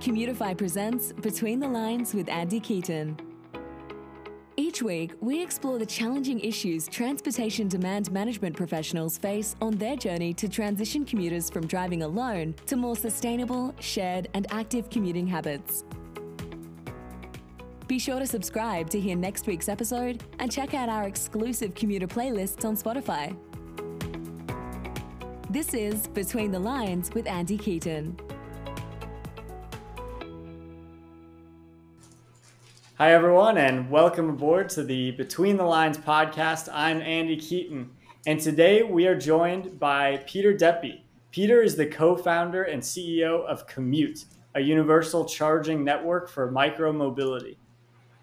Commutifi presents Between the Lines with Andy Keaton. Each week, we explore the challenging issues transportation demand management professionals face on their journey to transition commuters from driving alone to more sustainable, shared, and active commuting habits. Be sure to subscribe to hear next week's episode and check out our exclusive commuter playlists on Spotify. This is Between the Lines with Andy Keaton. Hi, everyone, and welcome aboard to the Between the Lines podcast. I'm Andy Keaton, and today we are joined by Peter Deppe. Peter is the co founder and CEO of KUHMUTE, a universal charging network for micromobility.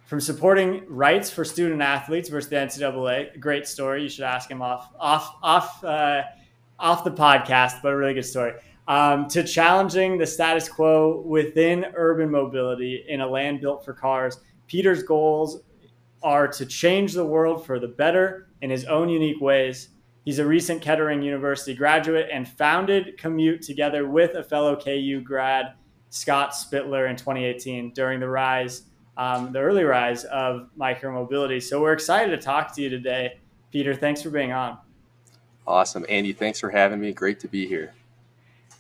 From supporting rights for student athletes versus the NCAA, great story. You should ask him off off off uh, off the podcast, but a really good story. Um, to challenging the status quo within urban mobility in a land built for cars Peter's goals are to change the world for the better in his own unique ways. He's a recent Kettering University graduate and founded KUHMUTE together with a fellow KU grad, Scott Spitler, in 2018 during the rise, um, the early rise of micromobility. So we're excited to talk to you today. Peter, thanks for being on. Awesome. Andy, thanks for having me. Great to be here.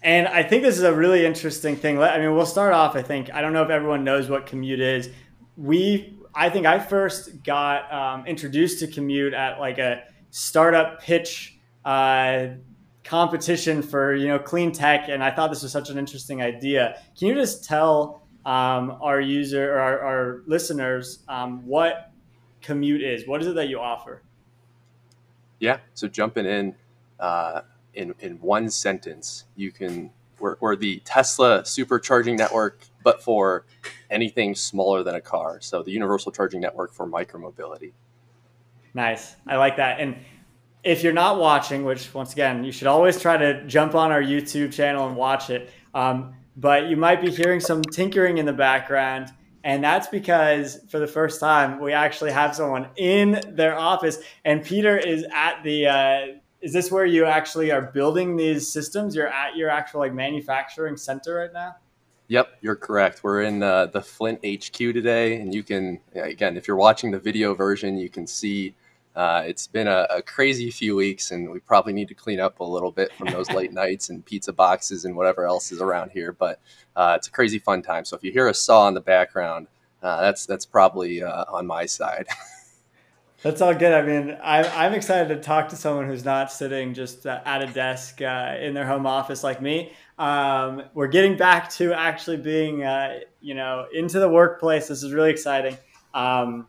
And I think this is a really interesting thing. I mean, we'll start off. I think, I don't know if everyone knows what KUHMUTE is we I think I first got um, introduced to KUHMUTE at like a startup pitch uh, competition for you know clean tech, and I thought this was such an interesting idea. Can you just tell um, our user or our, our listeners um, what KUHMUTE is? What is it that you offer? Yeah, so jumping in uh, in in one sentence, you can we're, we're the Tesla supercharging network, but for anything smaller than a car. So the universal charging network for micromobility. Nice. I like that. And if you're not watching, which once again, you should always try to jump on our YouTube channel and watch it. Um, but you might be hearing some tinkering in the background. And that's because for the first time, we actually have someone in their office. And Peter is at the, uh, is this where you actually are building these systems? You're at your actual like manufacturing center right now? Yep, you're correct. We're in uh, the Flint HQ today, and you can again, if you're watching the video version, you can see uh, it's been a, a, crazy few weeks, and we probably need to clean up a little bit from those late nights and pizza boxes and whatever else is around here. But uh, it's a crazy fun time. So if you hear a saw in the background, uh, that's that's probably uh, on my side. That's all good. I mean, I'm, I'm excited to talk to someone who's not sitting just uh, at a desk uh, in their home office like me. Um, we're getting back to actually being, uh, you know, into the workplace. This is really exciting. Um,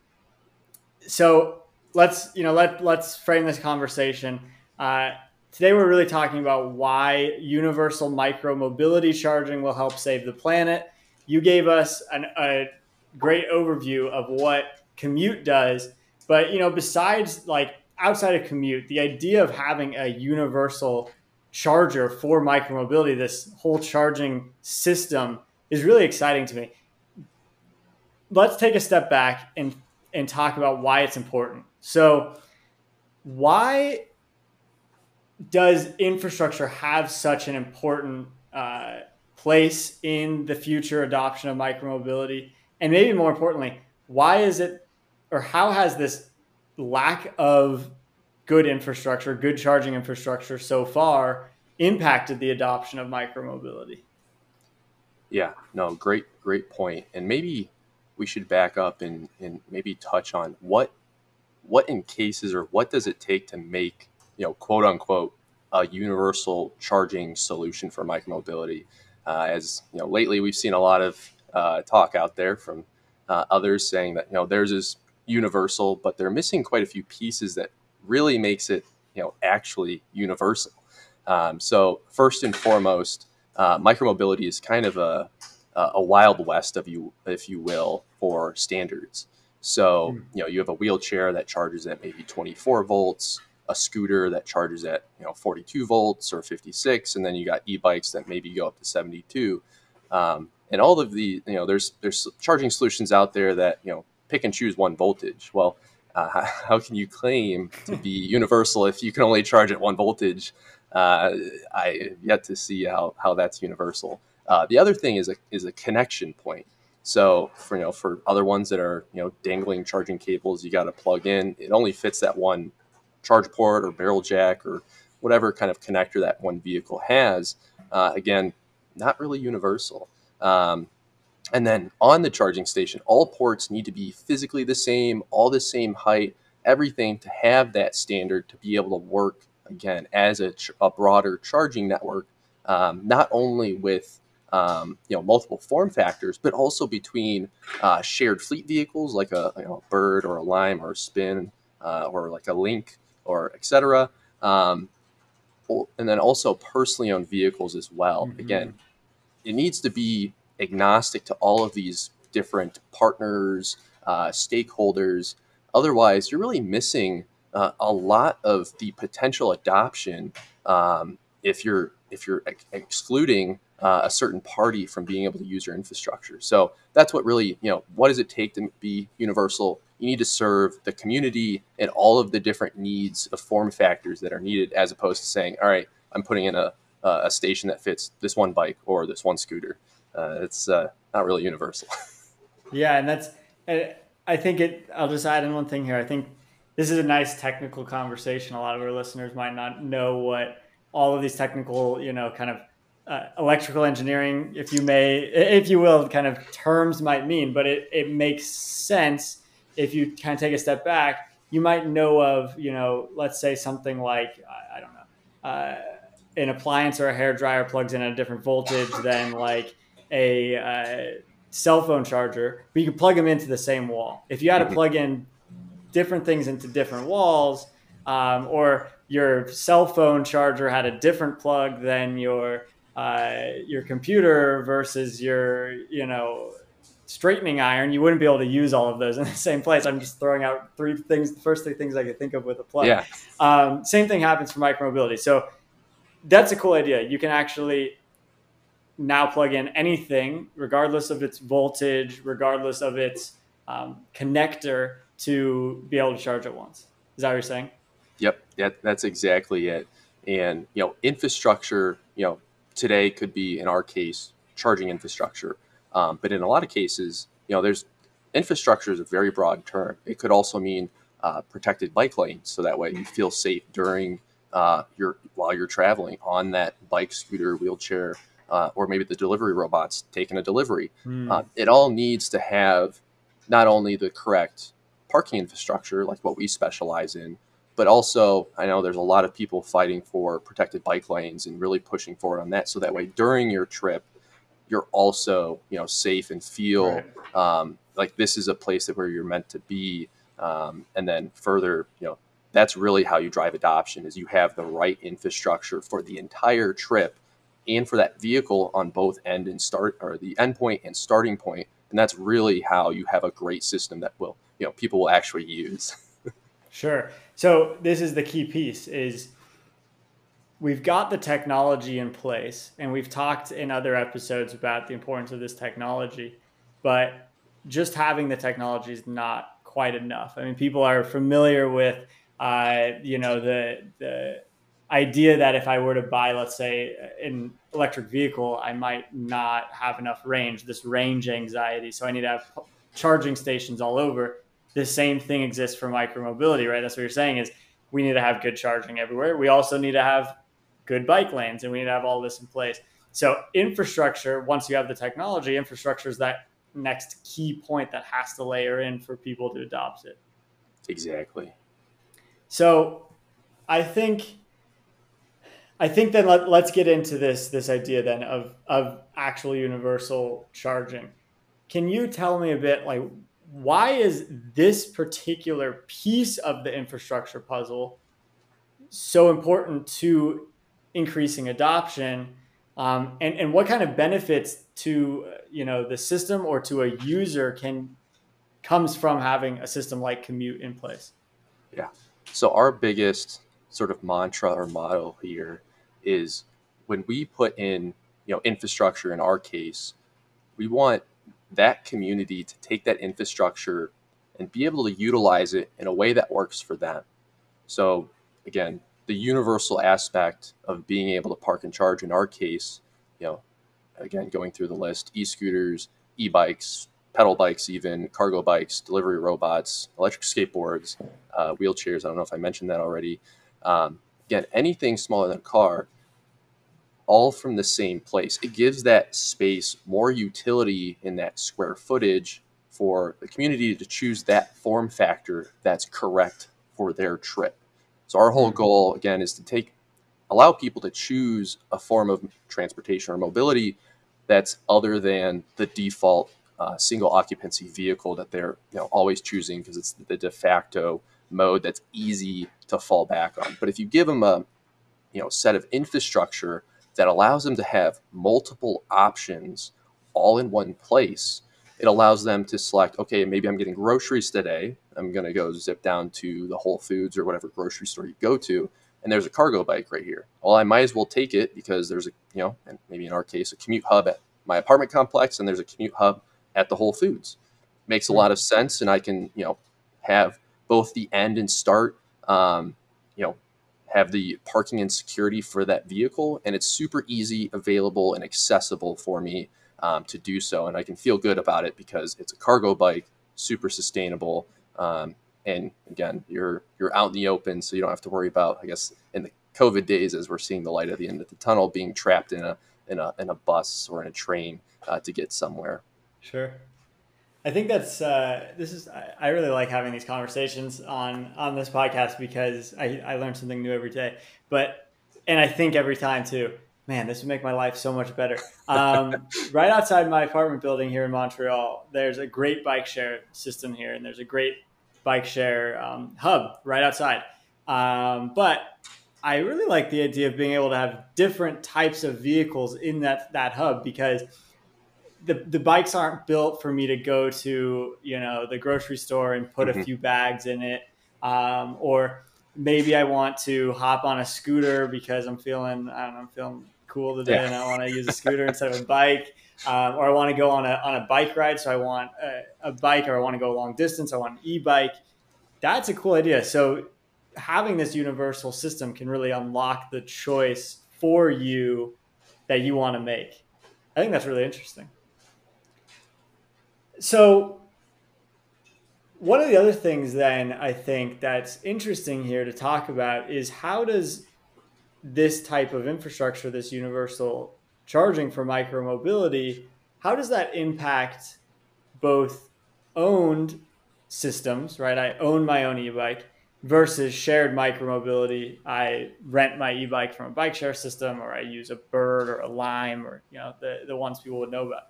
so let's, you know, let let's frame this conversation. Uh, today, we're really talking about why universal micro mobility charging will help save the planet. You gave us an, a great overview of what KUHMUTE does but you know, besides like outside of KUHMUTE, the idea of having a universal charger for micromobility, this whole charging system, is really exciting to me. Let's take a step back and and talk about why it's important. So, why does infrastructure have such an important uh, place in the future adoption of micromobility? And maybe more importantly, why is it or how has this lack of good infrastructure, good charging infrastructure so far impacted the adoption of micromobility? Yeah, no, great, great point. And maybe we should back up and, and maybe touch on what what in cases or what does it take to make, you know, quote unquote, a universal charging solution for micromobility. Uh, as you know, lately we've seen a lot of uh, talk out there from uh, others saying that you know theirs is universal, but they're missing quite a few pieces that really makes it, you know, actually universal. Um, so first and foremost, uh, micromobility is kind of a, a wild west of you, if you will, for standards. So hmm. you know, you have a wheelchair that charges at maybe 24 volts, a scooter that charges at you know 42 volts or 56, and then you got e-bikes that maybe go up to 72. Um, and all of the you know, there's there's charging solutions out there that you know pick and choose one voltage. Well, uh, how can you claim to be universal if you can only charge at one voltage? Uh, I yet to see how, how that's universal. Uh, the other thing is a is a connection point. So for you know for other ones that are you know dangling charging cables, you got to plug in. It only fits that one charge port or barrel jack or whatever kind of connector that one vehicle has. Uh, again, not really universal. Um, and then on the charging station, all ports need to be physically the same, all the same height, everything to have that standard to be able to work again as a, a broader charging network, um, not only with um, you know multiple form factors, but also between uh, shared fleet vehicles like a you know, Bird or a Lime or a Spin uh, or like a Link or etc. Um, and then also personally owned vehicles as well. Mm-hmm. Again, it needs to be agnostic to all of these different partners, uh, stakeholders. Otherwise, you're really missing uh, a lot of the potential adoption um, if you're if you're ex- excluding uh, a certain party from being able to use your infrastructure. So that's what really you know. What does it take to be universal? You need to serve the community and all of the different needs of form factors that are needed, as opposed to saying, "All right, I'm putting in a a station that fits this one bike or this one scooter." Uh, it's uh, not really universal. yeah, and that's. I think it. I'll just add in one thing here. I think this is a nice technical conversation. A lot of our listeners might not know what all of these technical, you know, kind of uh, electrical engineering, if you may, if you will, kind of terms might mean, but it, it makes sense if you kind of take a step back. You might know of, you know, let's say something like, I, I don't know, uh, an appliance or a hair dryer plugs in at a different voltage than like a uh, cell phone charger, but you can plug them into the same wall. If you had to mm-hmm. plug in different things into different walls, um, or your cell phone charger had a different plug than your uh, your computer versus your you know straightening iron, you wouldn't be able to use all of those in the same place. I'm just throwing out three things, the first three things I could think of with a plug. Yeah. Um, same thing happens for micromobility. So that's a cool idea. You can actually now plug in anything, regardless of its voltage, regardless of its um, connector, to be able to charge at once. Is that what you're saying? Yep, that, that's exactly it. And you know, infrastructure, you know, today could be in our case charging infrastructure, um, but in a lot of cases, you know, there's infrastructure is a very broad term. It could also mean uh, protected bike lanes, so that way you feel safe during uh, your while you're traveling on that bike, scooter, wheelchair, uh, or maybe the delivery robots taking a delivery. Mm. Uh, it all needs to have not only the correct parking infrastructure, like what we specialize in, but also I know there's a lot of people fighting for protected bike lanes and really pushing forward on that. So that way, during your trip, you're also you know safe and feel right. um, like this is a place that where you're meant to be. Um, and then further, you know, that's really how you drive adoption is you have the right infrastructure for the entire trip and for that vehicle on both end and start or the endpoint and starting point and that's really how you have a great system that will you know people will actually use. Sure. So this is the key piece is we've got the technology in place and we've talked in other episodes about the importance of this technology but just having the technology is not quite enough. I mean people are familiar with uh, you know the the idea that if I were to buy, let's say, an electric vehicle, I might not have enough range, this range anxiety. So I need to have charging stations all over. The same thing exists for micromobility, right? That's what you're saying is we need to have good charging everywhere. We also need to have good bike lanes and we need to have all this in place. So infrastructure, once you have the technology, infrastructure is that next key point that has to layer in for people to adopt it. Exactly. So I think I think then let, let's get into this this idea then of of actual universal charging. Can you tell me a bit like why is this particular piece of the infrastructure puzzle so important to increasing adoption? Um, and, and what kind of benefits to you know the system or to a user can comes from having a system like KUHMUTE in place? Yeah. So our biggest sort of mantra or motto here is when we put in you know infrastructure in our case we want that community to take that infrastructure and be able to utilize it in a way that works for them so again the universal aspect of being able to park and charge in our case you know again, going through the list: e-scooters, e-bikes, pedal bikes, even cargo bikes, delivery robots, electric skateboards, uh, wheelchairs. I don't know if I mentioned that already. Um, again, anything smaller than a car, all from the same place. It gives that space more utility in that square footage for the community to choose that form factor that's correct for their trip. So our whole goal again is to take allow people to choose a form of transportation or mobility that's other than the default uh, single occupancy vehicle that they're you know always choosing because it's the de facto mode that's easy to fall back on. But if you give them a you know set of infrastructure that allows them to have multiple options all in one place, it allows them to select, okay, maybe I'm getting groceries today. I'm going to go zip down to the Whole Foods or whatever grocery store you go to, and there's a cargo bike right here. Well, I might as well take it because there's a, you know, and maybe in our case, a KUHMUTE hub at my apartment complex, and there's a KUHMUTE hub at the Whole Foods. Makes a hmm. lot of sense, and I can, you know, have both the end and start, um, you know, have the parking and security for that vehicle, and it's super easy, available, and accessible for me um, to do so. And I can feel good about it because it's a cargo bike, super sustainable. Um, and again, you're you're out in the open, so you don't have to worry about, I guess, in the COVID days, as we're seeing the light at the end of the tunnel, being trapped in a in a in a bus or in a train uh, to get somewhere. Sure. I think that's uh, this is I, really like having these conversations on on this podcast because I, I learn something new every day. But and I think every time too, man, this would make my life so much better. Um, right outside my apartment building here in Montreal, there's a great bike share system here, and there's a great bike share um, hub right outside. Um, but I really like the idea of being able to have different types of vehicles in that that hub because the the bikes aren't built for me to go to you know the grocery store and put mm-hmm. a few bags in it, um, or maybe I want to hop on a scooter because I'm feeling I don't know I'm feeling cool today yeah. and I want to use a scooter instead of a bike, um, or I want to go on a on a bike ride, so I want a, a bike, or I want to go a long distance, I want an e-bike. That's a cool idea. So having this universal system can really unlock the choice for you that you want to make. I think that's really interesting. So, one of the other things then I think that's interesting here to talk about is how does this type of infrastructure, this universal charging for micromobility, how does that impact both owned systems, right? I own my own e-bike versus shared micromobility. I rent my e-bike from a bike share system or I use a bird or a lime or you know the, the ones people would know about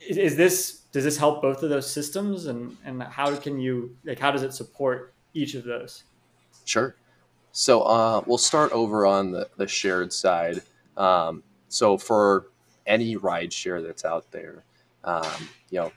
is, is this does this help both of those systems? And and how can you like how does it support each of those? Sure. So uh, we'll start over on the, the shared side. Um, so for any ride share that's out there um, you know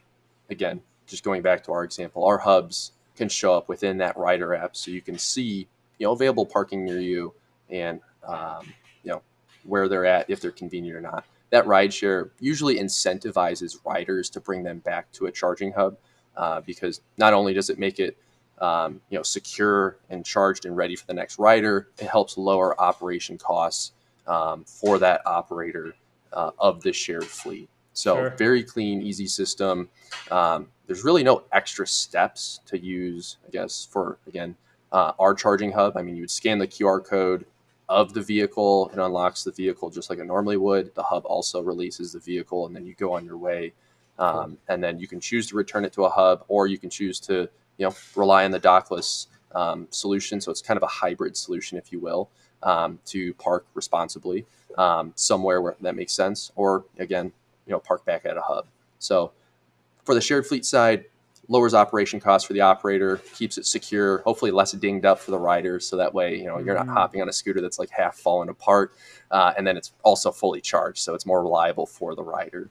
again just going back to our example our hubs can show up within that rider app. So you can see you know available parking near you and um, you know where they're at if they're convenient or not that rideshare usually incentivizes riders to bring them back to a charging hub uh, because not only does it make it um, you know secure and charged and ready for the next rider, it helps lower operation costs um, for that operator uh, of the shared fleet. So sure. very clean, easy system. Um, there's really no extra steps to use, I guess, for again uh, our charging hub. I mean, you would scan the QR code of the vehicle. It unlocks the vehicle just like it normally would. The hub also releases the vehicle, and then you go on your way. Um, and then you can choose to return it to a hub, or you can choose to you know rely on the dockless um, solution. So it's kind of a hybrid solution, if you will, um, to park responsibly um, somewhere where that makes sense, or again, you know, park back at a hub. So for the shared fleet side, lowers operation costs for the operator, keeps it secure, hopefully less dinged up for the riders. So that way, you know, you're not mm-hmm. hopping on a scooter that's like half fallen apart. Uh, and then it's also fully charged. So it's more reliable for the rider.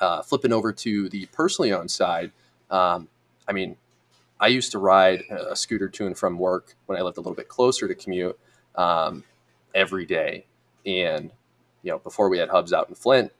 Uh, flipping over to the personally owned side, um, I mean, I used to ride a scooter to and from work when I lived a little bit closer to KUHMUTE um, every day. And, you know, before we had hubs out in Flint,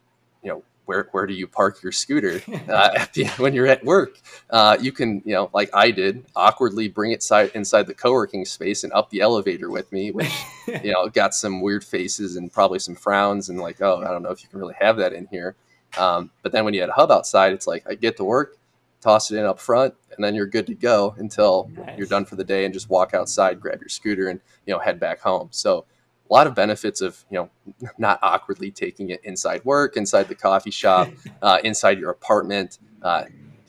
you know, where where do you park your scooter uh, the, when you're at work? Uh, you can, you know, like I did, awkwardly bring it inside inside the co-working space and up the elevator with me, which you know got some weird faces and probably some frowns and like, oh, I don't know if you can really have that in here. Um, but then when you had a hub outside, it's like I get to work, toss it in up front, and then you're good to go until nice. you're done for the day and just walk outside, grab your scooter, and you know head back home. So a lot of benefits of you know not awkwardly taking it inside work, inside the coffee shop, uh, inside your apartment, uh,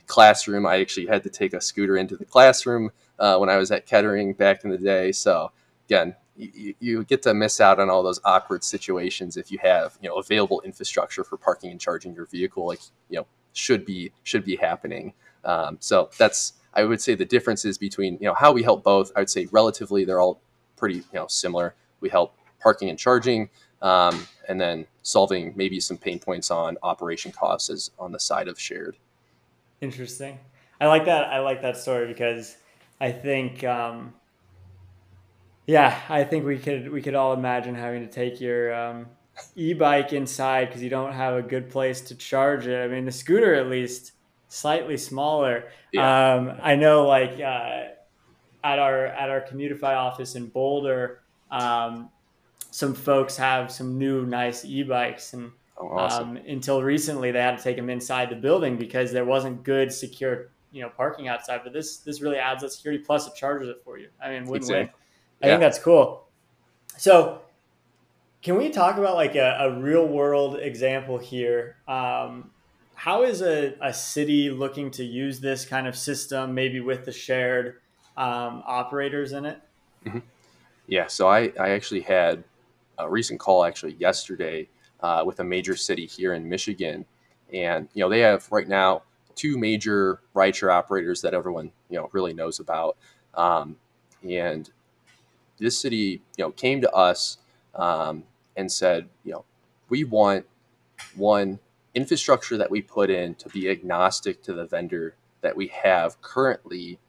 classroom. I actually had to take a scooter into the classroom uh, when I was at Kettering back in the day. So again, you, you, get to miss out on all those awkward situations if you have you know available infrastructure for parking and charging your vehicle, like you know should be should be happening. Um, so that's I would say the differences between you know how we help both. I would say relatively they're all pretty you know similar. We help parking and charging, um, and then solving maybe some pain points on operation costs as on the side of shared. Interesting. I like that. I like that story because I think, um, yeah, I think we could we could all imagine having to take your um, e-bike inside because you don't have a good place to charge it. I mean, the scooter at least slightly smaller. Yeah. Um, I know, like uh, at our at our Commutifi office in Boulder, um, some folks have some new nice e-bikes and oh, awesome. um, until recently they had to take them inside the building because there wasn't good secure you know parking outside but this this really adds that security plus it charges it for you. I mean win-win. I think that's cool. So can we talk about like a, a real world example here? Um, how is a, a city looking to use this kind of system maybe with the shared um, operators in it? Mm-hmm. yeah so I, I actually had a recent call actually yesterday uh, with a major city here in Michigan, and you know they have right now two major rideshare operators that everyone you know really knows about, um, and this city you know came to us um, and said you know we want one infrastructure that we put in to be agnostic to the vendor that we have currently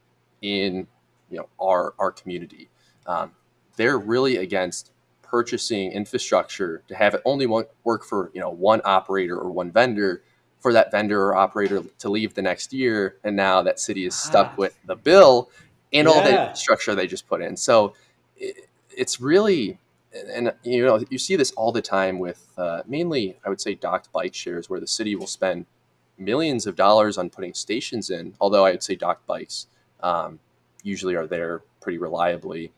in you know our our community. Um, they're really against purchasing infrastructure to have it only work for you know one operator or one vendor for that vendor or operator to leave the next year and now that city is stuck ah. with the bill and yeah. all the structure they just put in so it, it's really and you know you see this all the time with uh, mainly i would say docked bike shares where the city will spend millions of dollars on putting stations in although i would say docked bikes um, usually are there pretty reliably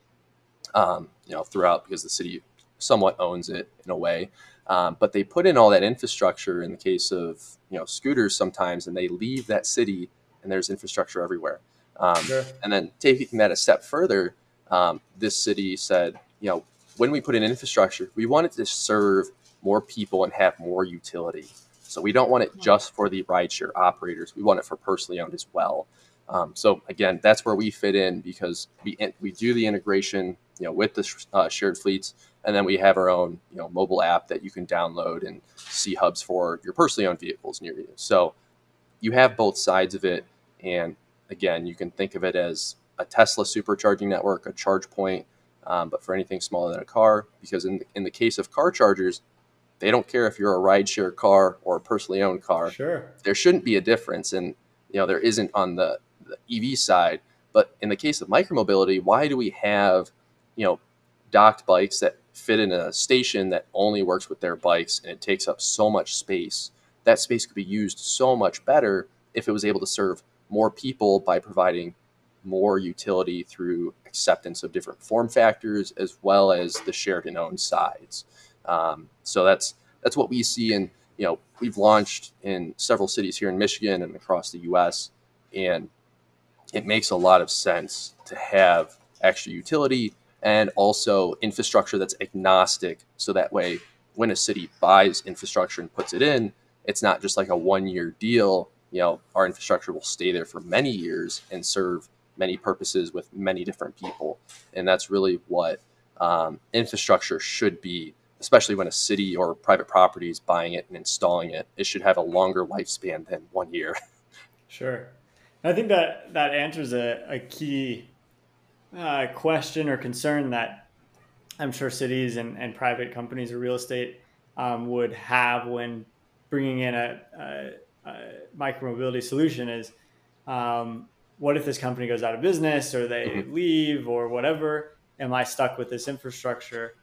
um, you know, throughout because the city somewhat owns it in a way. Um, but they put in all that infrastructure in the case of you know scooters sometimes, and they leave that city, and there's infrastructure everywhere. Um, sure. And then taking that a step further, um, this city said, you know, when we put in infrastructure, we want it to serve more people and have more utility. So we don't want it just for the rideshare operators. We want it for personally owned as well. Um, so again, that's where we fit in because we we do the integration you know, with the uh, shared fleets. And then we have our own, you know, mobile app that you can download and see hubs for your personally owned vehicles near you. So you have both sides of it. And again, you can think of it as a Tesla supercharging network, a charge point, um, but for anything smaller than a car, because in the, in the case of car chargers, they don't care if you're a rideshare car or a personally owned car. Sure. There shouldn't be a difference. And, you know, there isn't on the, the EV side. But in the case of micromobility, why do we have you know, docked bikes that fit in a station that only works with their bikes and it takes up so much space. That space could be used so much better if it was able to serve more people by providing more utility through acceptance of different form factors as well as the shared and owned sides. Um, so that's that's what we see, and you know we've launched in several cities here in Michigan and across the U.S. and it makes a lot of sense to have extra utility and also infrastructure that's agnostic. So that way, when a city buys infrastructure and puts it in, it's not just like a one year deal. You know, our infrastructure will stay there for many years and serve many purposes with many different people. And that's really what um, infrastructure should be, especially when a city or private property is buying it and installing it. It should have a longer lifespan than one year. Sure. I think that that answers a, a key uh, question or concern that I'm sure cities and, and private companies or real estate um, would have when bringing in a, a, a micromobility solution is um, what if this company goes out of business or they mm-hmm. leave or whatever? Am I stuck with this infrastructure?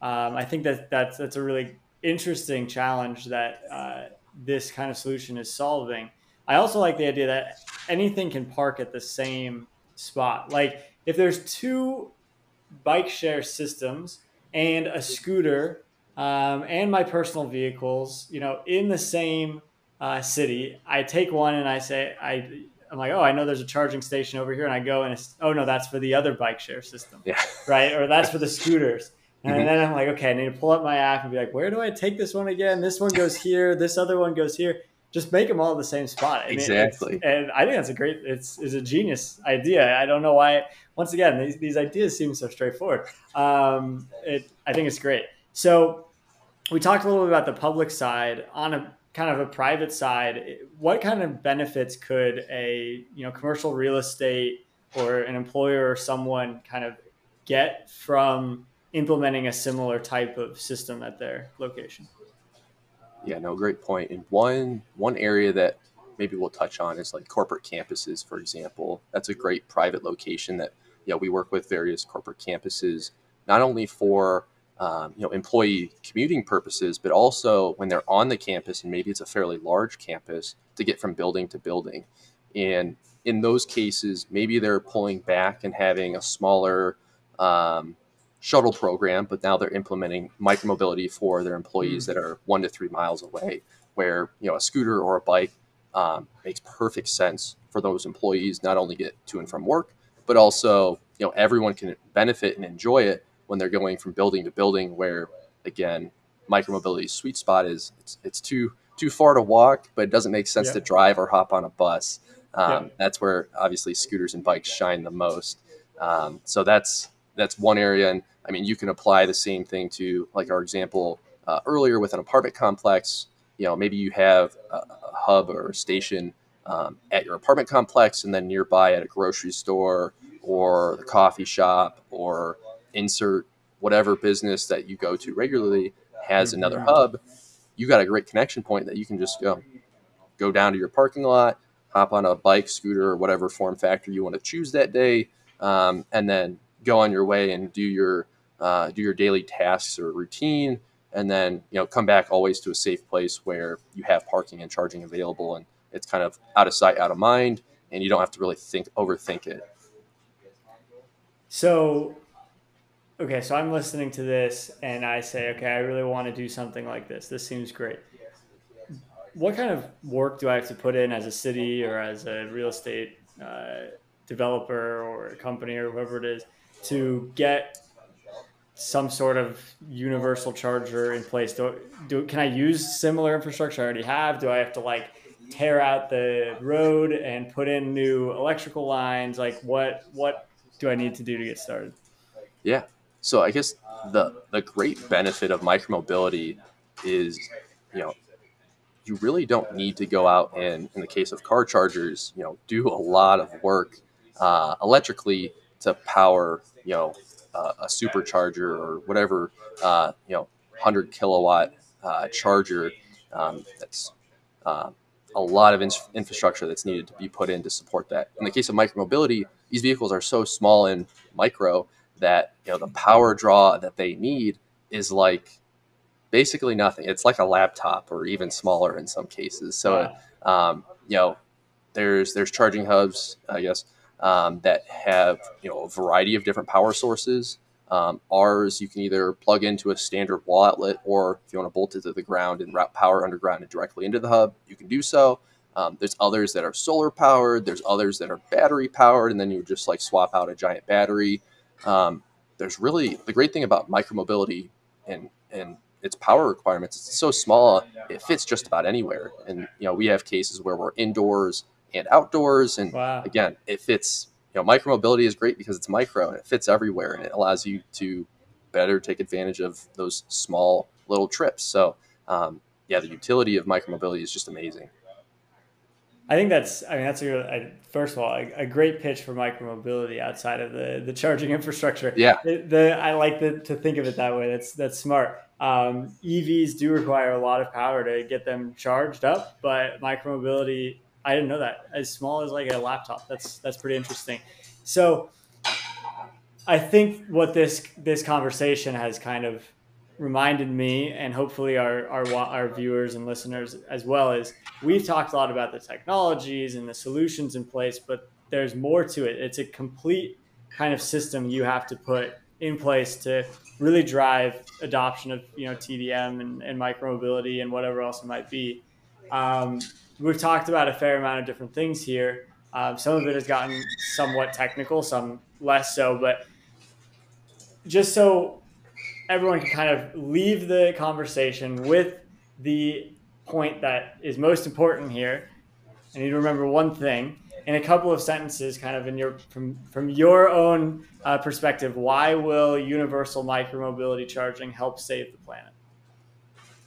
Um, I think that that's that's a really interesting challenge that uh, this kind of solution is solving. I also like the idea that anything can park at the same spot. Like if there's two bike share systems and a scooter um, and my personal vehicles, you know, in the same uh, city, I take one and I say I I'm like, oh, I know there's a charging station over here, and I go and it's, oh no, that's for the other bike share system, yeah. right? Or that's for the scooters. And mm-hmm. then I'm like, okay, I need to pull up my app and be like, where do I take this one again? This one goes here. This other one goes here. Just make them all the same spot. I mean, exactly. And I think that's a great. It's is a genius idea. I don't know why. Once again, these, these ideas seem so straightforward. Um, it, I think it's great. So we talked a little bit about the public side on a kind of a private side, what kind of benefits could a you know commercial real estate or an employer or someone kind of get from implementing a similar type of system at their location? Yeah, no, great point. And one one area that maybe we'll touch on is like corporate campuses, for example. That's a great private location that you know we work with various corporate campuses, not only for um, you know employee commuting purposes, but also when they're on the campus and maybe it's a fairly large campus to get from building to building. And in those cases, maybe they're pulling back and having a smaller um, shuttle program, but now they're implementing micromobility for their employees mm. that are one to three miles away, where you know a scooter or a bike um, makes perfect sense for those employees not only get to and from work, but also you know everyone can benefit and enjoy it when they're going from building to building where again micromobility's sweet spot is it's, it's too too far to walk but it doesn't make sense yeah. to drive or hop on a bus um, yeah. that's where obviously scooters and bikes shine the most um, so that's that's one area. And i mean you can apply the same thing to like our example uh, earlier with an apartment complex. You know maybe you have a, a hub or a station um, at your apartment complex and then nearby at a grocery store or the coffee shop or insert whatever business that you go to regularly has mm-hmm. another hub, you got a great connection point that you can just go go down to your parking lot, hop on a bike, scooter, or whatever form factor you want to choose that day, um, and then go on your way and do your uh, do your daily tasks or routine, and then you know come back always to a safe place where you have parking and charging available, and it's kind of out of sight, out of mind, and you don't have to really think overthink it. So okay, so I'm listening to this and I say, okay, I really want to do something like this. This seems great. What kind of work do I have to put in as a city or as a real estate uh, developer or company or whoever it is to get some sort of universal charger in place? Do, do can I use similar infrastructure I already have? Do I have to like tear out the road and put in new electrical lines? Like what what do I need to do to get started? Yeah, so I guess the the great benefit of micromobility is, you know, you really don't need to go out and, in the case of car chargers, you know, do a lot of work uh, electrically to power, you know, uh, a supercharger or whatever, uh, you know, hundred kilowatt uh, charger. Um, that's uh, a lot of in- infrastructure that's needed to be put in to support that. In the case of micromobility, these vehicles are so small and micro that you know the power draw that they need is like basically nothing. It's like a laptop or even smaller in some cases. So um, you know there's there's charging hubs, I guess, um, that have you know a variety of different power sources. Um, ours, you can either plug into a standard wall outlet, or if you want to bolt it to the ground and route power underground and directly into the hub, you can do so. Um, there's others that are solar powered. There's others that are battery powered, and then you just like swap out a giant battery. Um, there's really the great thing about micromobility and and its power requirements. It's so small, it fits just about anywhere. And you know, we have cases where we're indoors and outdoors, and wow. again, it fits. You know, micromobility is great because it's micro and it fits everywhere, and it allows you to better take advantage of those small little trips. So, um, yeah, the utility of micromobility is just amazing. I think that's. I mean, that's a, a first of all a, a, great pitch for micromobility outside of the the charging infrastructure. Yeah. The, the I like the, to think of it that way. That's that's smart. Um, EVs do require a lot of power to get them charged up, but micromobility. I didn't know that. As small as like a laptop. That's that's pretty interesting. So, I think what this this conversation has kind of reminded me and hopefully our, our our viewers and listeners as well is we've talked a lot about the technologies and the solutions in place but there's more to it it's a complete kind of system you have to put in place to really drive adoption of you know TDM and, and micromobility and whatever else it might be um, we've talked about a fair amount of different things here um, some of it has gotten somewhat technical some less so but just so everyone can kind of leave the conversation with the point that is most important here. I need to remember one thing in a couple of sentences, kind of in your from from your own uh, perspective. Why will universal micromobility charging help save the planet?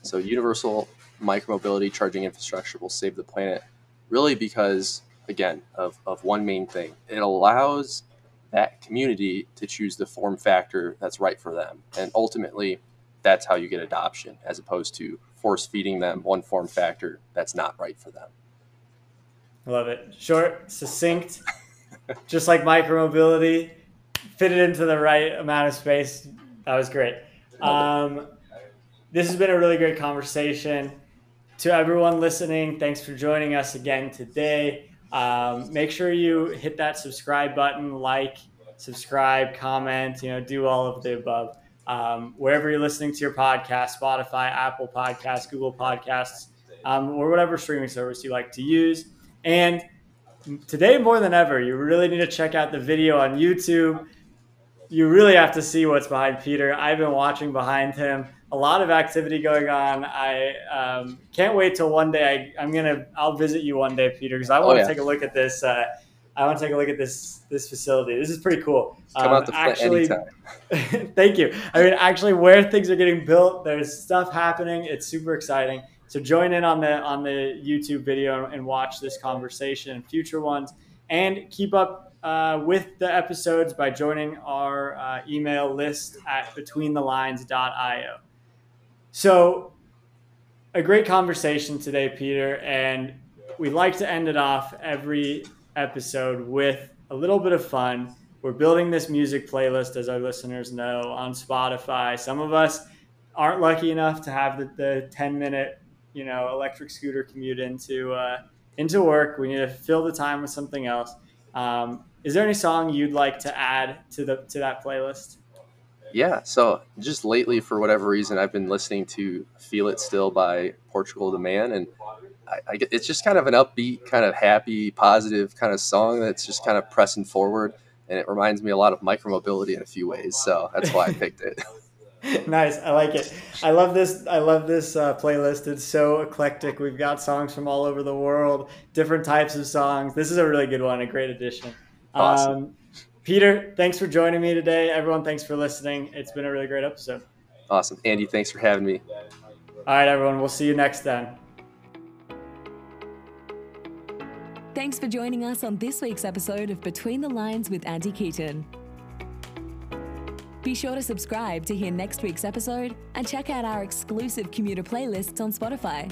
So, universal micromobility charging infrastructure will save the planet, really because again of, of one main thing. It allows that community to choose the form factor that's right for them. And ultimately, that's how you get adoption, as opposed to force feeding them one form factor that's not right for them. I love it. Short, succinct, just like micromobility, fit it into the right amount of space. That was great. Um, this has been a really great conversation. To everyone listening, thanks for joining us again today. Um, make sure you hit that subscribe button, like, subscribe, comment, you know, do all of the above. Um, wherever you're listening to your podcast, Spotify, Apple Podcasts, Google Podcasts, um, or whatever streaming service you like to use. And today, more than ever, you really need to check out the video on YouTube. You really have to see what's behind Peter. I've been watching behind him a lot of activity going on. I um, can't wait till one day I, am gonna I'll visit you one day, Peter, because I want to oh, yeah. take a look at this. Uh, I want to take a look at this this facility. This is pretty cool. Come um, out to actually, thank you. I mean, actually, where things are getting built, there's stuff happening. It's super exciting. So join in on the on the YouTube video and watch this conversation and future ones, and keep up uh, with the episodes by joining our uh, email list at betweenthelines.io. So, a great conversation today, Peter, and we like to end it off every episode with a little bit of fun. We're building this music playlist, as our listeners know, on Spotify. Some of us aren't lucky enough to have the, the 10 minute, you know, electric scooter commute into uh, into work. We need to fill the time with something else. Um, is there any song you'd like to add to the to that playlist? Yeah, so just lately, for whatever reason, I've been listening to "Feel It Still" by Portugal the Man, and I, I, it's just kind of an upbeat, kind of happy, positive kind of song that's just kind of pressing forward, and it reminds me a lot of micromobility in a few ways. So that's why I picked it. nice, I like it. I love this. I love this uh, playlist. It's so eclectic. We've got songs from all over the world, different types of songs. This is a really good one, a great addition. Awesome. Um, Peter, thanks for joining me today. Everyone, thanks for listening. It's been a really great episode. Awesome. Andy, thanks for having me. All right, everyone. We'll see you next time. Thanks for joining us on this week's episode of Between the Lines with Andy Keaton. Be sure to subscribe to hear next week's episode and check out our exclusive commuter playlists on Spotify.